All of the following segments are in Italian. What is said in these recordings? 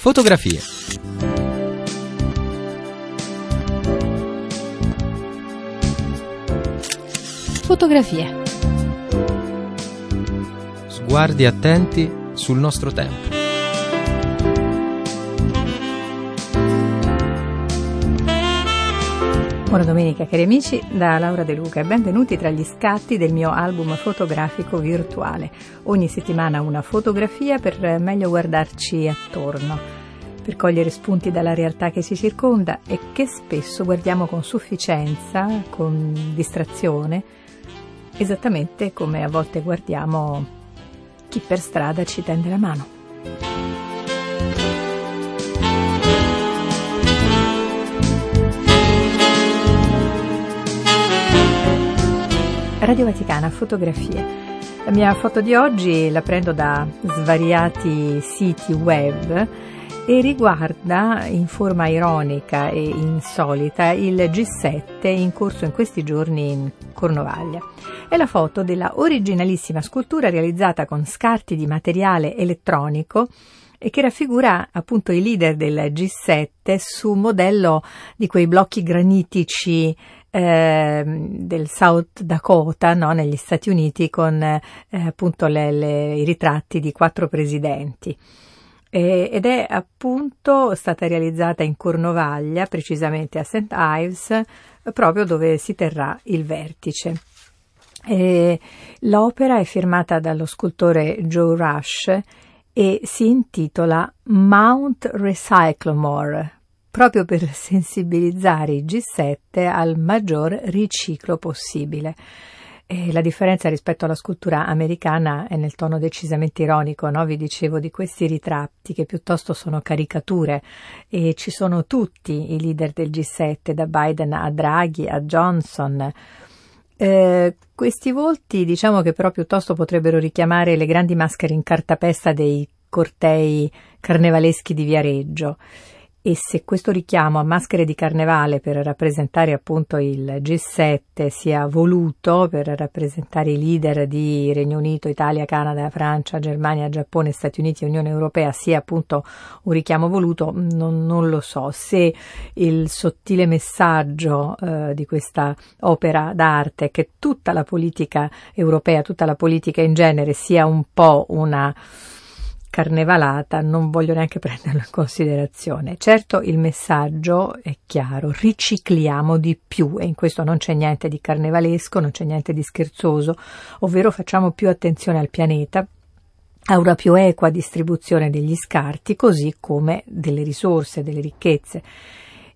Fotografie. Fotografie. Sguardi attenti sul nostro tempo. Buona domenica cari amici, da Laura De Luca e benvenuti tra gli scatti del mio album fotografico virtuale. Ogni settimana una fotografia per meglio guardarci attorno, per cogliere spunti dalla realtà che ci circonda e che spesso guardiamo con sufficienza, con distrazione, esattamente come a volte guardiamo chi per strada ci tende la mano. Radio Vaticana, fotografie. La mia foto di oggi la prendo da svariati siti web e riguarda in forma ironica e insolita il G7 in corso in questi giorni in Cornovaglia. È la foto della originalissima scultura realizzata con scarti di materiale elettronico e che raffigura appunto i leader del G7 su modello di quei blocchi granitici eh, del South Dakota no, negli Stati Uniti con eh, appunto le, le, i ritratti di quattro presidenti. Ed è appunto stata realizzata in Cornovaglia, precisamente a St. Ives, proprio dove si terrà il vertice. L'opera è firmata dallo scultore Joe Rush e si intitola Mount Recyclemore, proprio per sensibilizzare i G7 al maggior riciclo possibile. E la differenza rispetto alla scultura americana è nel tono decisamente ironico, no? Vi dicevo di questi ritratti che piuttosto sono caricature e ci sono tutti i leader del G7, da Biden a Draghi a Johnson. Eh, questi volti diciamo che però piuttosto potrebbero richiamare le grandi maschere in cartapesta dei cortei carnevaleschi di Viareggio e se questo richiamo a maschere di carnevale per rappresentare appunto il G7 sia voluto per rappresentare i leader di Regno Unito, Italia, Canada, Francia, Germania, Giappone, Stati Uniti e Unione Europea sia appunto un richiamo voluto, non, non lo so. Se il sottile messaggio eh, di questa opera d'arte che tutta la politica europea, tutta la politica in genere sia un po' una carnevalata non voglio neanche prenderlo in considerazione. Certo il messaggio è chiaro, ricicliamo di più e in questo non c'è niente di carnevalesco, non c'è niente di scherzoso, ovvero facciamo più attenzione al pianeta, a una più equa distribuzione degli scarti, così come delle risorse, delle ricchezze.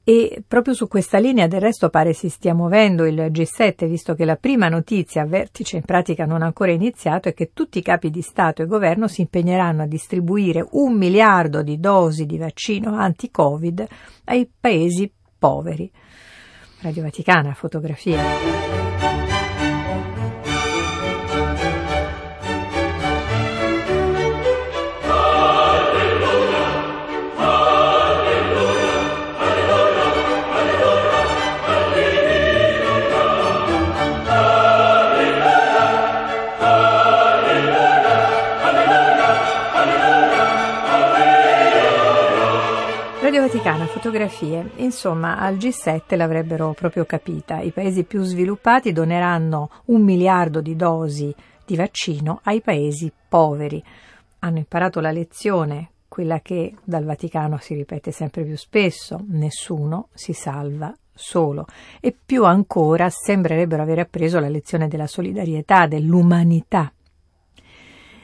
E proprio su questa linea del resto pare si stia muovendo il G7, visto che la prima notizia a vertice in pratica non ancora iniziato è che tutti i capi di Stato e governo si impegneranno a distribuire un miliardo di dosi di vaccino anti-Covid ai paesi poveri. Radio Vaticana, fotografia. Vaticana, fotografie. Insomma, al G7 l'avrebbero proprio capita. I paesi più sviluppati doneranno un miliardo di dosi di vaccino ai paesi poveri. Hanno imparato la lezione, quella che dal Vaticano si ripete sempre più spesso, nessuno si salva solo e più ancora sembrerebbero aver appreso la lezione della solidarietà, dell'umanità.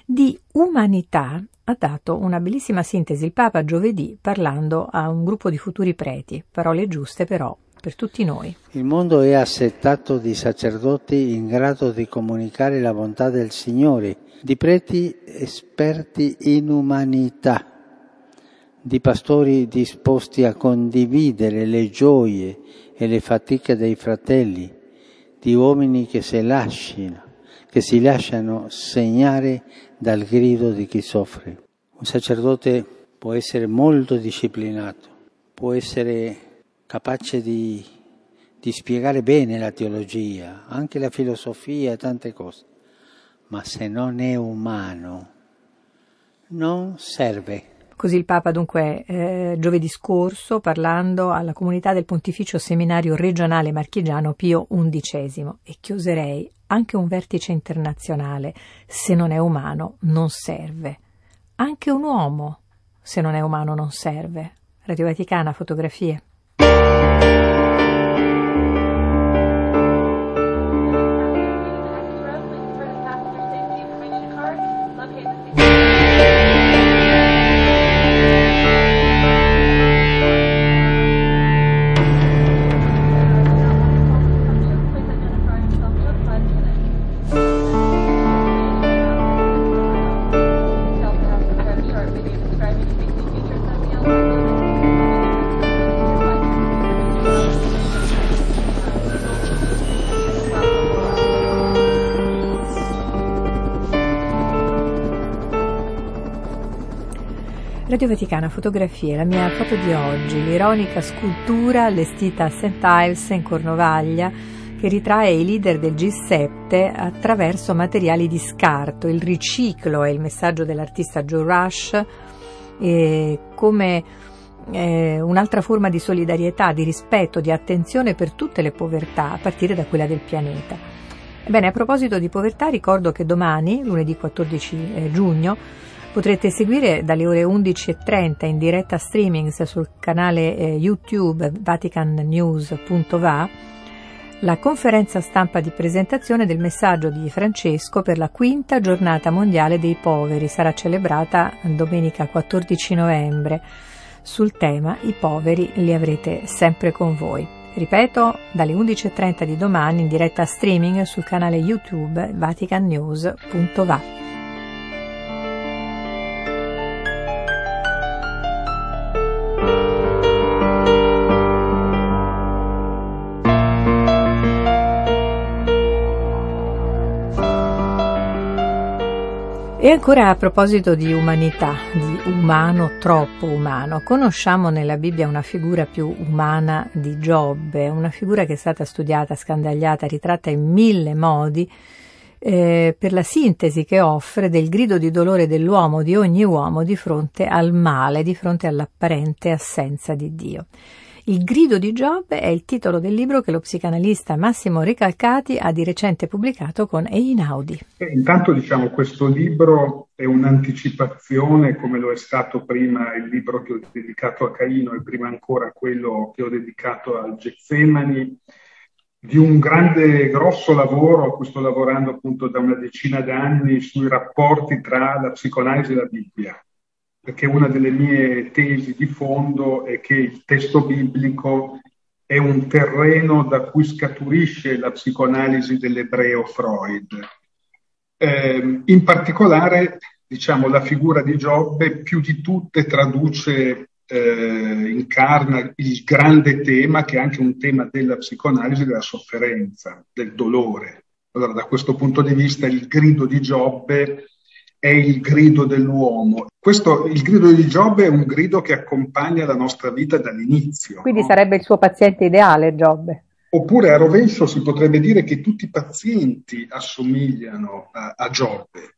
Di umanità ha dato una bellissima sintesi il Papa giovedì parlando a un gruppo di futuri preti, parole giuste però per tutti noi. Il mondo è assetato di sacerdoti in grado di comunicare la bontà del Signore, di preti esperti in umanità, di pastori disposti a condividere le gioie e le fatiche dei fratelli, di uomini che si lasciano, che si lasciano segnare dal grido di chi soffre. Un sacerdote può essere molto disciplinato, può essere capace di, di spiegare bene la teologia, anche la filosofia tante cose, ma se non è umano non serve. Così il Papa dunque eh, giovedì scorso parlando alla comunità del Pontificio Seminario Regionale Marchigiano Pio XI e chioserei anche un vertice internazionale, se non è umano, non serve. Anche un uomo, se non è umano, non serve. Radio Vaticana, fotografie. Radio Vaticana Fotografie, la mia foto di oggi, l'ironica scultura allestita a St. Ives in Cornovaglia che ritrae i leader del G7 attraverso materiali di scarto. Il riciclo è il messaggio dell'artista Joe Rush eh, come eh, un'altra forma di solidarietà, di rispetto, di attenzione per tutte le povertà, a partire da quella del pianeta. Bene, a proposito di povertà, ricordo che domani, lunedì 14 eh, giugno, Potrete seguire dalle ore 11.30 in diretta streaming sul canale eh, YouTube vaticannews.va la conferenza stampa di presentazione del messaggio di Francesco per la quinta giornata mondiale dei poveri. Sarà celebrata domenica 14 novembre. Sul tema I poveri li avrete sempre con voi. Ripeto, dalle 11.30 di domani in diretta streaming sul canale YouTube vaticannews.va. E ancora a proposito di umanità, di umano troppo umano, conosciamo nella Bibbia una figura più umana di Giobbe, una figura che è stata studiata, scandagliata, ritratta in mille modi eh, per la sintesi che offre del grido di dolore dell'uomo, di ogni uomo, di fronte al male, di fronte all'apparente assenza di Dio. Il grido di Giobbe è il titolo del libro che lo psicanalista Massimo Ricalcati ha di recente pubblicato con Einaudi. E intanto diciamo questo libro è un'anticipazione, come lo è stato prima il libro che ho dedicato a Caino e prima ancora quello che ho dedicato al Getsemani, di un grande, grosso lavoro a cui sto lavorando appunto da una decina d'anni sui rapporti tra la psicoanalisi e la Bibbia perché una delle mie tesi di fondo è che il testo biblico è un terreno da cui scaturisce la psicoanalisi dell'ebreo Freud. Eh, in particolare, diciamo, la figura di Giobbe più di tutte traduce, eh, incarna il grande tema, che è anche un tema della psicoanalisi della sofferenza, del dolore. Allora, da questo punto di vista, il grido di Giobbe è il grido dell'uomo. Questo, il grido di Giobbe è un grido che accompagna la nostra vita dall'inizio. Quindi no? sarebbe il suo paziente ideale, Giobbe. Oppure a rovescio si potrebbe dire che tutti i pazienti assomigliano a, a Giobbe,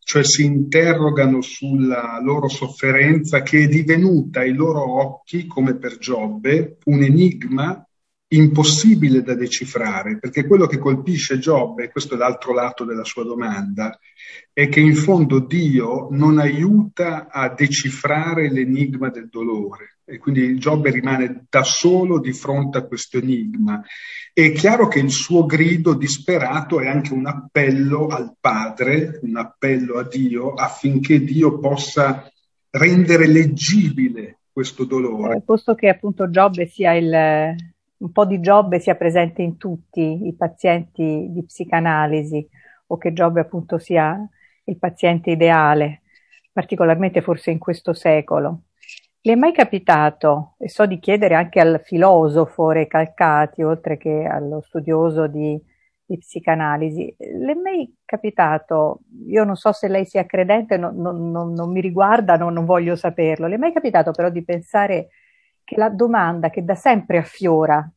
cioè si interrogano sulla loro sofferenza che è divenuta ai loro occhi, come per Giobbe, un enigma impossibile da decifrare, perché quello che colpisce Giobbe, e questo è l'altro lato della sua domanda, è che in fondo Dio non aiuta a decifrare l'enigma del dolore e quindi Giobbe rimane da solo di fronte a questo enigma. È chiaro che il suo grido disperato è anche un appello al Padre, un appello a Dio affinché Dio possa rendere leggibile questo dolore. Posto che appunto Giobbe sia il, un po' di Giobbe sia presente in tutti i pazienti di psicanalisi o che Giobbe appunto sia il paziente ideale, particolarmente forse in questo secolo. Le è mai capitato, e so di chiedere anche al filosofo Recalcati, oltre che allo studioso di, di psicanalisi, le è mai capitato, io non so se lei sia credente, non, non, non, non mi riguarda, non voglio saperlo, le è mai capitato però di pensare che la domanda che da sempre affiora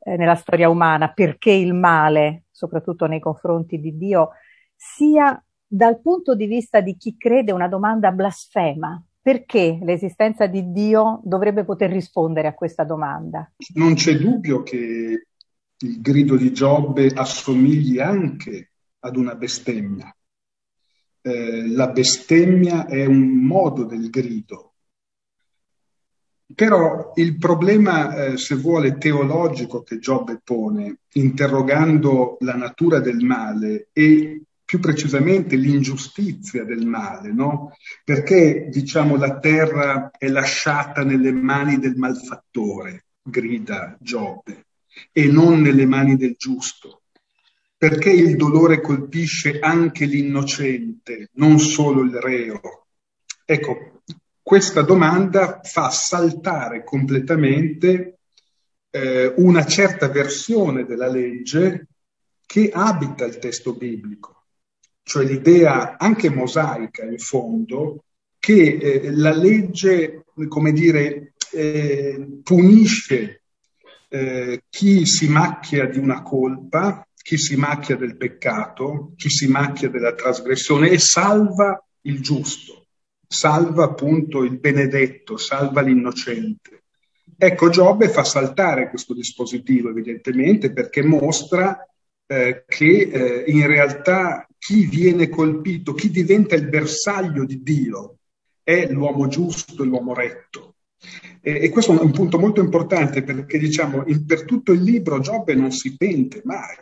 eh, nella storia umana, perché il male, soprattutto nei confronti di Dio, sia dal punto di vista di chi crede una domanda blasfema, perché l'esistenza di Dio dovrebbe poter rispondere a questa domanda? Non c'è dubbio che il grido di Giobbe assomigli anche ad una bestemmia. Eh, la bestemmia è un modo del grido. Però il problema, eh, se vuole, teologico che Giobbe pone, interrogando la natura del male e più precisamente l'ingiustizia del male, no? Perché, diciamo, la terra è lasciata nelle mani del malfattore, grida Giobbe, e non nelle mani del giusto? Perché il dolore colpisce anche l'innocente, non solo il reo? Ecco, questa domanda fa saltare completamente eh, una certa versione della legge che abita il testo biblico cioè l'idea anche mosaica in fondo che eh, la legge, come dire, eh, punisce eh, chi si macchia di una colpa, chi si macchia del peccato, chi si macchia della trasgressione e salva il giusto, salva appunto il benedetto, salva l'innocente. Ecco, Giobbe fa saltare questo dispositivo evidentemente perché mostra eh, che eh, in realtà chi viene colpito, chi diventa il bersaglio di Dio, è l'uomo giusto, l'uomo retto. E, e questo è un punto molto importante perché diciamo in, per tutto il libro Giobbe non si pente mai,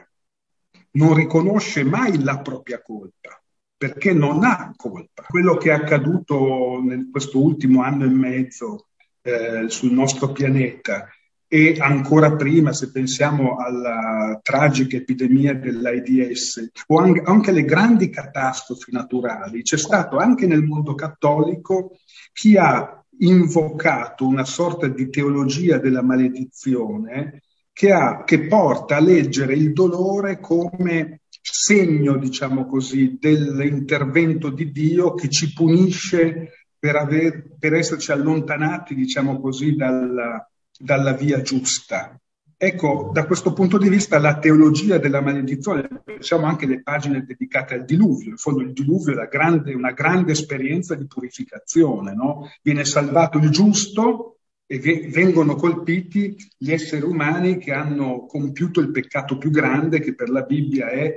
non riconosce mai la propria colpa perché non ha colpa. Quello che è accaduto in questo ultimo anno e mezzo eh, sul nostro pianeta e ancora prima, se pensiamo alla tragica epidemia dell'AIDS o anche alle grandi catastrofi naturali, c'è stato anche nel mondo cattolico chi ha invocato una sorta di teologia della maledizione che, ha, che porta a leggere il dolore come segno, diciamo così, dell'intervento di Dio che ci punisce per, aver, per esserci allontanati, diciamo così, dalla, dalla via giusta. Ecco, da questo punto di vista la teologia della maledizione, pensiamo anche alle pagine dedicate al diluvio, in fondo il diluvio è grande, una grande esperienza di purificazione, no? viene salvato il giusto e vengono colpiti gli esseri umani che hanno compiuto il peccato più grande che per la Bibbia è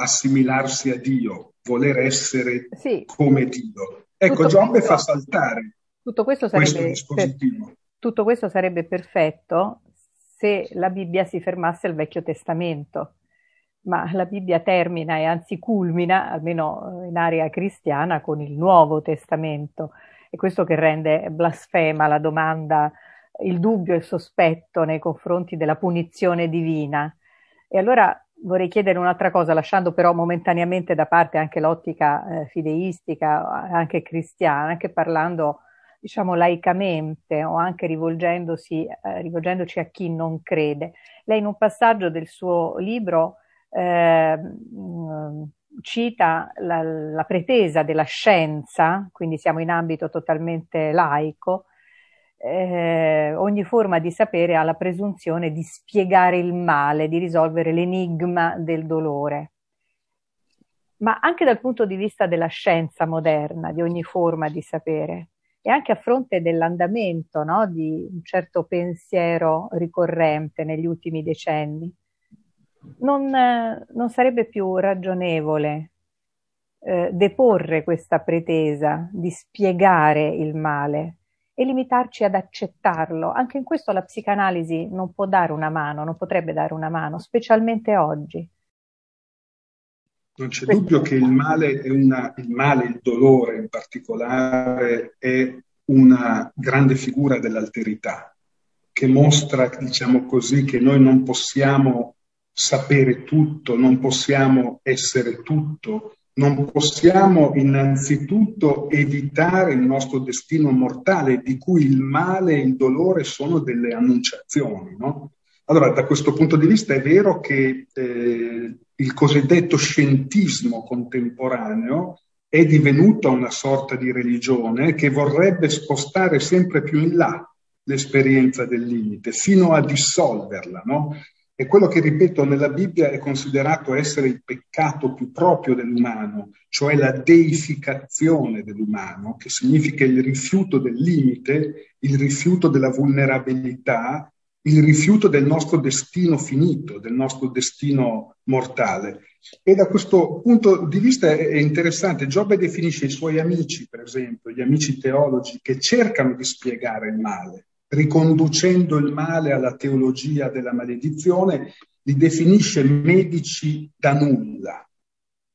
assimilarsi a Dio, voler essere sì. come Dio. Ecco, Giobbe fa saltare tutto questo sarebbe, questo dispositivo. Tutto questo sarebbe perfetto se la Bibbia si fermasse al Vecchio Testamento, ma la Bibbia termina e anzi culmina, almeno in area cristiana, con il Nuovo Testamento. È questo che rende blasfema la domanda, il dubbio e il sospetto nei confronti della punizione divina. E allora vorrei chiedere un'altra cosa, lasciando però momentaneamente da parte anche l'ottica eh, fideistica, anche cristiana, anche parlando diciamo laicamente o anche rivolgendosi, eh, rivolgendoci a chi non crede. Lei in un passaggio del suo libro eh, cita la, la, pretesa della scienza, quindi siamo in ambito totalmente laico, eh, ogni forma di sapere ha la presunzione di spiegare il male, di risolvere l'enigma del dolore. Ma anche dal punto di vista della scienza moderna, di ogni forma di sapere, e anche a fronte dell'andamento no, di un certo pensiero ricorrente negli ultimi decenni, non, eh, non sarebbe più ragionevole eh, deporre questa pretesa di spiegare il male e limitarci ad accettarlo. Anche in questo la psicanalisi non può dare una mano, non potrebbe dare una mano, specialmente oggi. Non c'è dubbio che il male, una, il male, il dolore in particolare, è una grande figura dell'alterità, che mostra, diciamo così, che noi non possiamo sapere tutto, non possiamo essere tutto, non possiamo innanzitutto evitare il nostro destino mortale, di cui il male e il dolore sono delle annunciazioni. No? Allora, da questo punto di vista è vero che eh, il cosiddetto scientismo contemporaneo è divenuto una sorta di religione che vorrebbe spostare sempre più in là l'esperienza del limite, fino a dissolverla, no? È quello che, ripeto, nella Bibbia è considerato essere il peccato più proprio dell'umano, cioè la deificazione dell'umano, che significa il rifiuto del limite, il rifiuto della vulnerabilità, il rifiuto del nostro destino finito, del nostro destino mortale. E da questo punto di vista è interessante, Giobbe definisce i suoi amici, per esempio, gli amici teologi, che cercano di spiegare il male riconducendo il male alla teologia della maledizione, li definisce medici da nulla,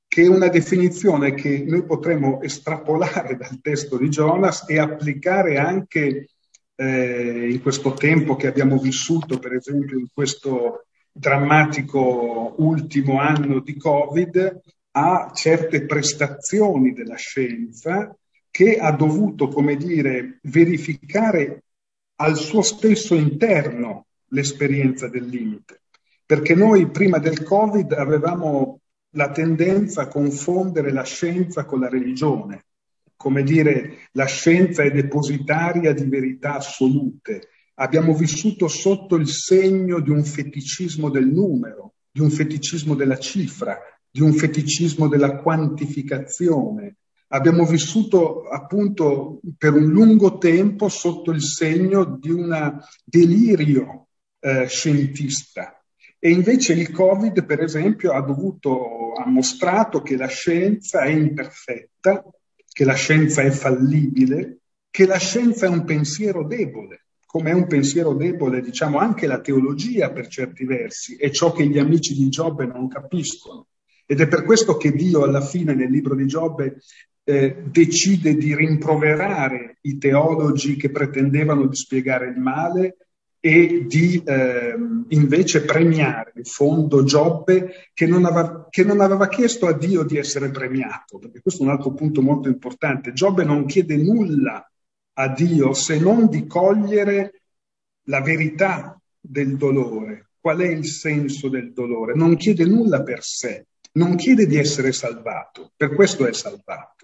che è una definizione che noi potremmo estrapolare dal testo di Jonas e applicare anche eh, in questo tempo che abbiamo vissuto, per esempio in questo drammatico ultimo anno di Covid, a certe prestazioni della scienza che ha dovuto, come dire, verificare al suo stesso interno l'esperienza del limite, perché noi prima del Covid avevamo la tendenza a confondere la scienza con la religione, come dire la scienza è depositaria di verità assolute. Abbiamo vissuto sotto il segno di un feticismo del numero, di un feticismo della cifra, di un feticismo della quantificazione, abbiamo vissuto appunto per un lungo tempo sotto il segno di un delirio eh, scientista. E invece il Covid, per esempio, ha, dovuto, ha mostrato che la scienza è imperfetta, che la scienza è fallibile, che la scienza è un pensiero debole, come è un pensiero debole, diciamo, anche la teologia per certi versi, è ciò che gli amici di Giobbe non capiscono. Ed è per questo che Dio alla fine nel libro di Giobbe eh, decide di rimproverare i teologi che pretendevano di spiegare il male e di eh, invece premiare in fondo Giobbe che non, aveva, che non, aveva, chiesto a Dio di essere premiato, perché questo è un altro punto molto importante. Giobbe non chiede nulla a Dio se non di cogliere la verità del dolore, qual è il senso del dolore, non chiede nulla per sé, non chiede di essere salvato, per questo è salvato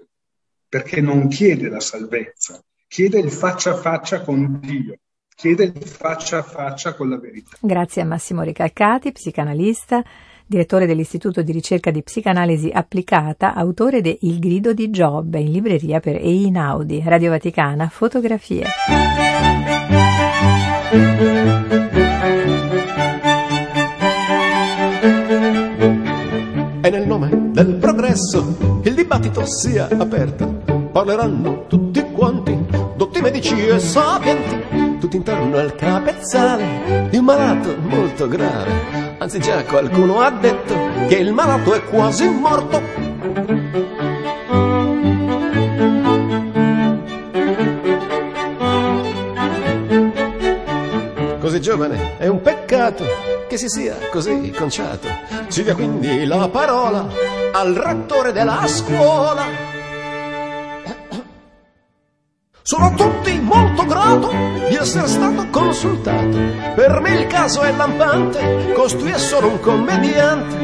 perché non chiede la salvezza, chiede il faccia a faccia con Dio, chiede il faccia a faccia con la verità. Grazie a Massimo Ricalcati, psicanalista, direttore dell'Istituto di ricerca di psicanalisi applicata, autore de Il grido di Giobbe in libreria per Einaudi, Radio Vaticana, fotografie. E nel nome del progresso il dibattito sia aperto parleranno tutti quanti, dotti medici e sapienti, tutti intorno al capezzale di un malato molto grave. Anzi già qualcuno ha detto che il malato è quasi morto. Così giovane è un peccato che si sia così conciato. Si dia quindi la parola al rettore della scuola sono tutti molto grato di essere stato consultato. Per me il caso è lampante, costui è solo un commediante.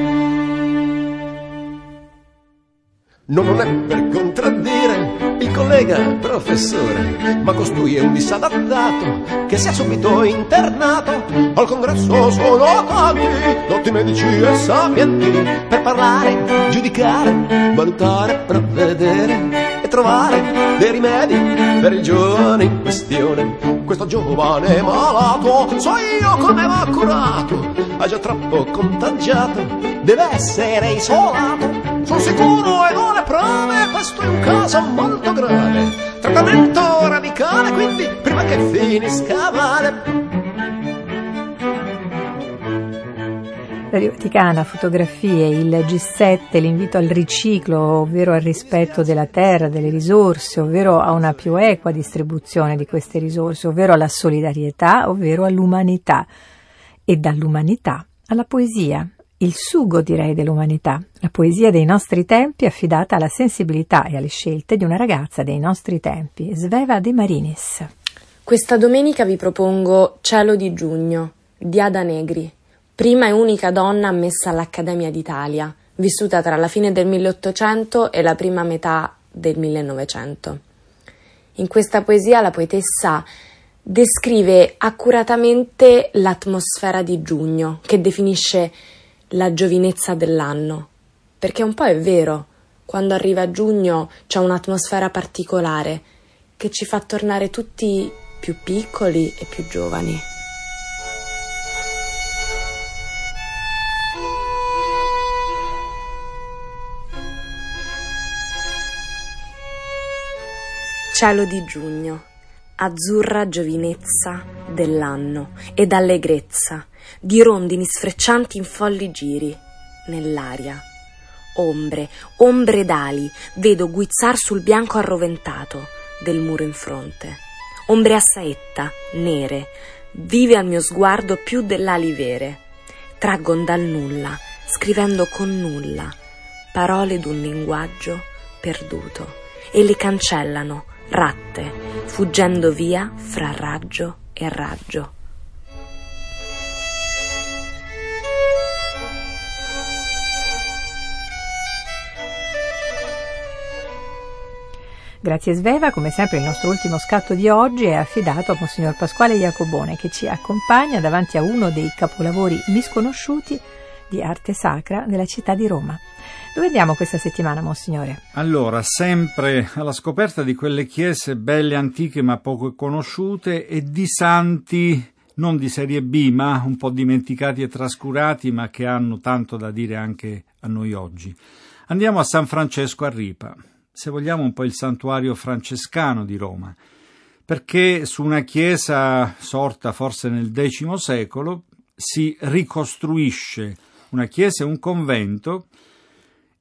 No, non è per contraddire il collega professore, ma costui è un disadattato che si è subito internato. Al congresso sono tanti, dotti medici e sapienti, per parlare, giudicare, valutare, provvedere e trovare dei rimedi per il giovane in questione. Questo giovane malato, so io come va curato, ha già troppo contagiato, deve essere isolato. Sono sicuro e ho le prove, questo è un caso molto grave. Trattamento radicale, quindi prima che finisca male. Radio Vaticana, fotografie, il G7, l'invito al riciclo, ovvero al rispetto della terra, delle risorse, ovvero a una più equa distribuzione di queste risorse, ovvero alla solidarietà, ovvero all'umanità. E dall'umanità alla poesia, il sugo direi dell'umanità, la poesia dei nostri tempi affidata alla sensibilità e alle scelte di una ragazza dei nostri tempi, Sveva De Marinis. Questa domenica vi propongo Cielo di giugno di Ada Negri, prima e unica donna ammessa all'Accademia d'Italia, vissuta tra la fine del 1800 e la prima metà del 1900. In questa poesia la poetessa descrive accuratamente l'atmosfera di giugno, che definisce la giovinezza dell'anno. Perché un po' è vero, quando arriva giugno c'è un'atmosfera particolare che ci fa tornare tutti più piccoli e più giovani. Cielo di giugno, azzurra giovinezza dell'anno ed allegrezza di rondini sfreccianti in folli giri nell'aria. Ombre, ombre d'ali, vedo guizzar sul bianco arroventato del muro in fronte. Ombre a saetta, nere, vive al mio sguardo più dell'ali vere. Traggon dal nulla, scrivendo con nulla, parole d'un linguaggio perduto, e le cancellano ratte, fuggendo via fra raggio e raggio. Grazie Sveva, come sempre il nostro ultimo scatto di oggi è affidato a Monsignor Pasquale Iacobone che ci accompagna davanti a uno dei capolavori misconosciuti di arte sacra della città di Roma. Dove andiamo questa settimana, Monsignore? Allora, sempre alla scoperta di quelle chiese belle, antiche ma poco conosciute e di santi non di serie B, ma un po' dimenticati e trascurati, ma che hanno tanto da dire anche a noi oggi. Andiamo a San Francesco a Ripa, se vogliamo un po' il santuario francescano di Roma, perché su una chiesa sorta forse nel X secolo si ricostruisce una chiesa e un convento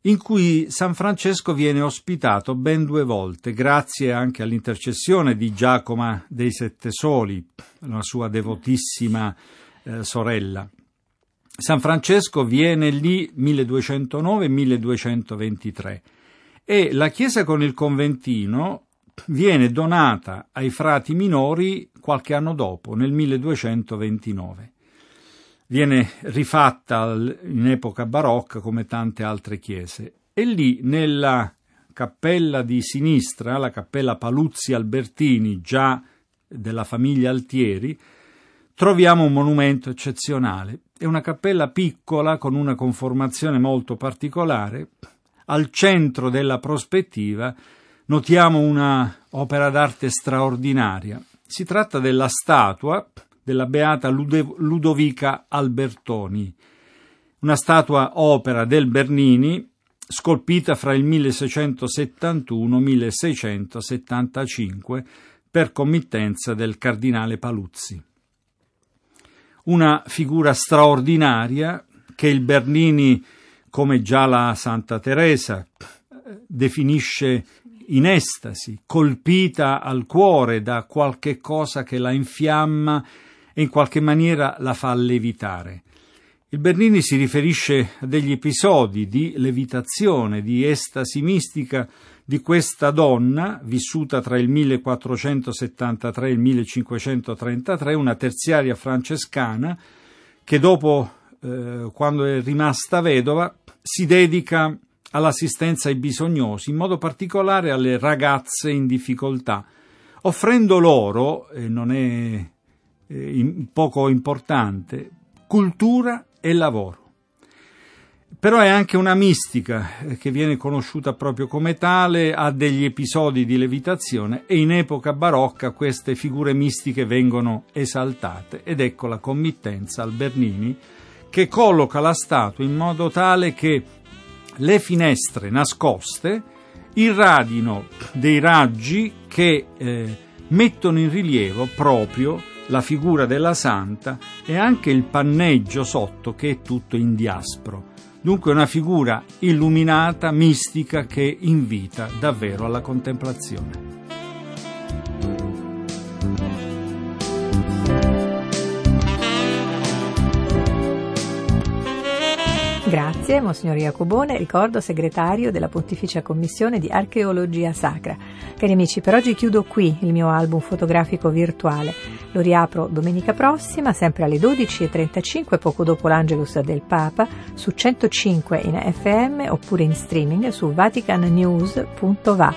in cui San Francesco viene ospitato ben due volte, grazie anche all'intercessione di Giacoma dei Sette Soli, la sua devotissima eh, sorella. San Francesco viene lì 1209-1223 e la chiesa con il conventino viene donata ai frati minori qualche anno dopo, nel 1229 viene rifatta in epoca barocca come tante altre chiese e lì nella cappella di sinistra, la cappella Paluzzi Albertini, già della famiglia Altieri, troviamo un monumento eccezionale. È una cappella piccola con una conformazione molto particolare. Al centro della prospettiva notiamo una opera d'arte straordinaria. Si tratta della statua della beata Ludovica Albertoni, una statua opera del Bernini scolpita fra il 1671-1675 per committenza del cardinale Paluzzi. Una figura straordinaria che il Bernini, come già la Santa Teresa, definisce in estasi, colpita al cuore da qualche cosa che la infiamma e in qualche maniera la fa levitare. Il Bernini si riferisce a degli episodi di levitazione, di estasi mistica di questa donna, vissuta tra il 1473 e il 1533, una terziaria francescana, che dopo, eh, quando è rimasta vedova, si dedica all'assistenza ai bisognosi, in modo particolare alle ragazze in difficoltà, offrendo loro, e non è eh, poco importante, cultura e lavoro. Però è anche una mistica eh, che viene conosciuta proprio come tale, ha degli episodi di levitazione e in epoca barocca queste figure mistiche vengono esaltate ed ecco la committenza al Bernini che colloca la statua in modo tale che le finestre nascoste irradino dei raggi che eh, mettono in rilievo proprio la figura della santa e anche il panneggio sotto che è tutto in diaspro. Dunque una figura illuminata, mistica, che invita davvero alla contemplazione. Grazie, Monsignor Jacobone, ricordo segretario della Pontificia Commissione di Archeologia Sacra. Cari amici, per oggi chiudo qui il mio album fotografico virtuale. Lo riapro domenica prossima, sempre alle 12.35, poco dopo l'Angelus del Papa, su 105 in FM oppure in streaming su vaticannews.va,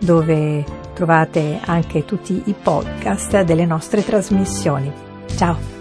dove trovate anche tutti i podcast delle nostre trasmissioni. Ciao!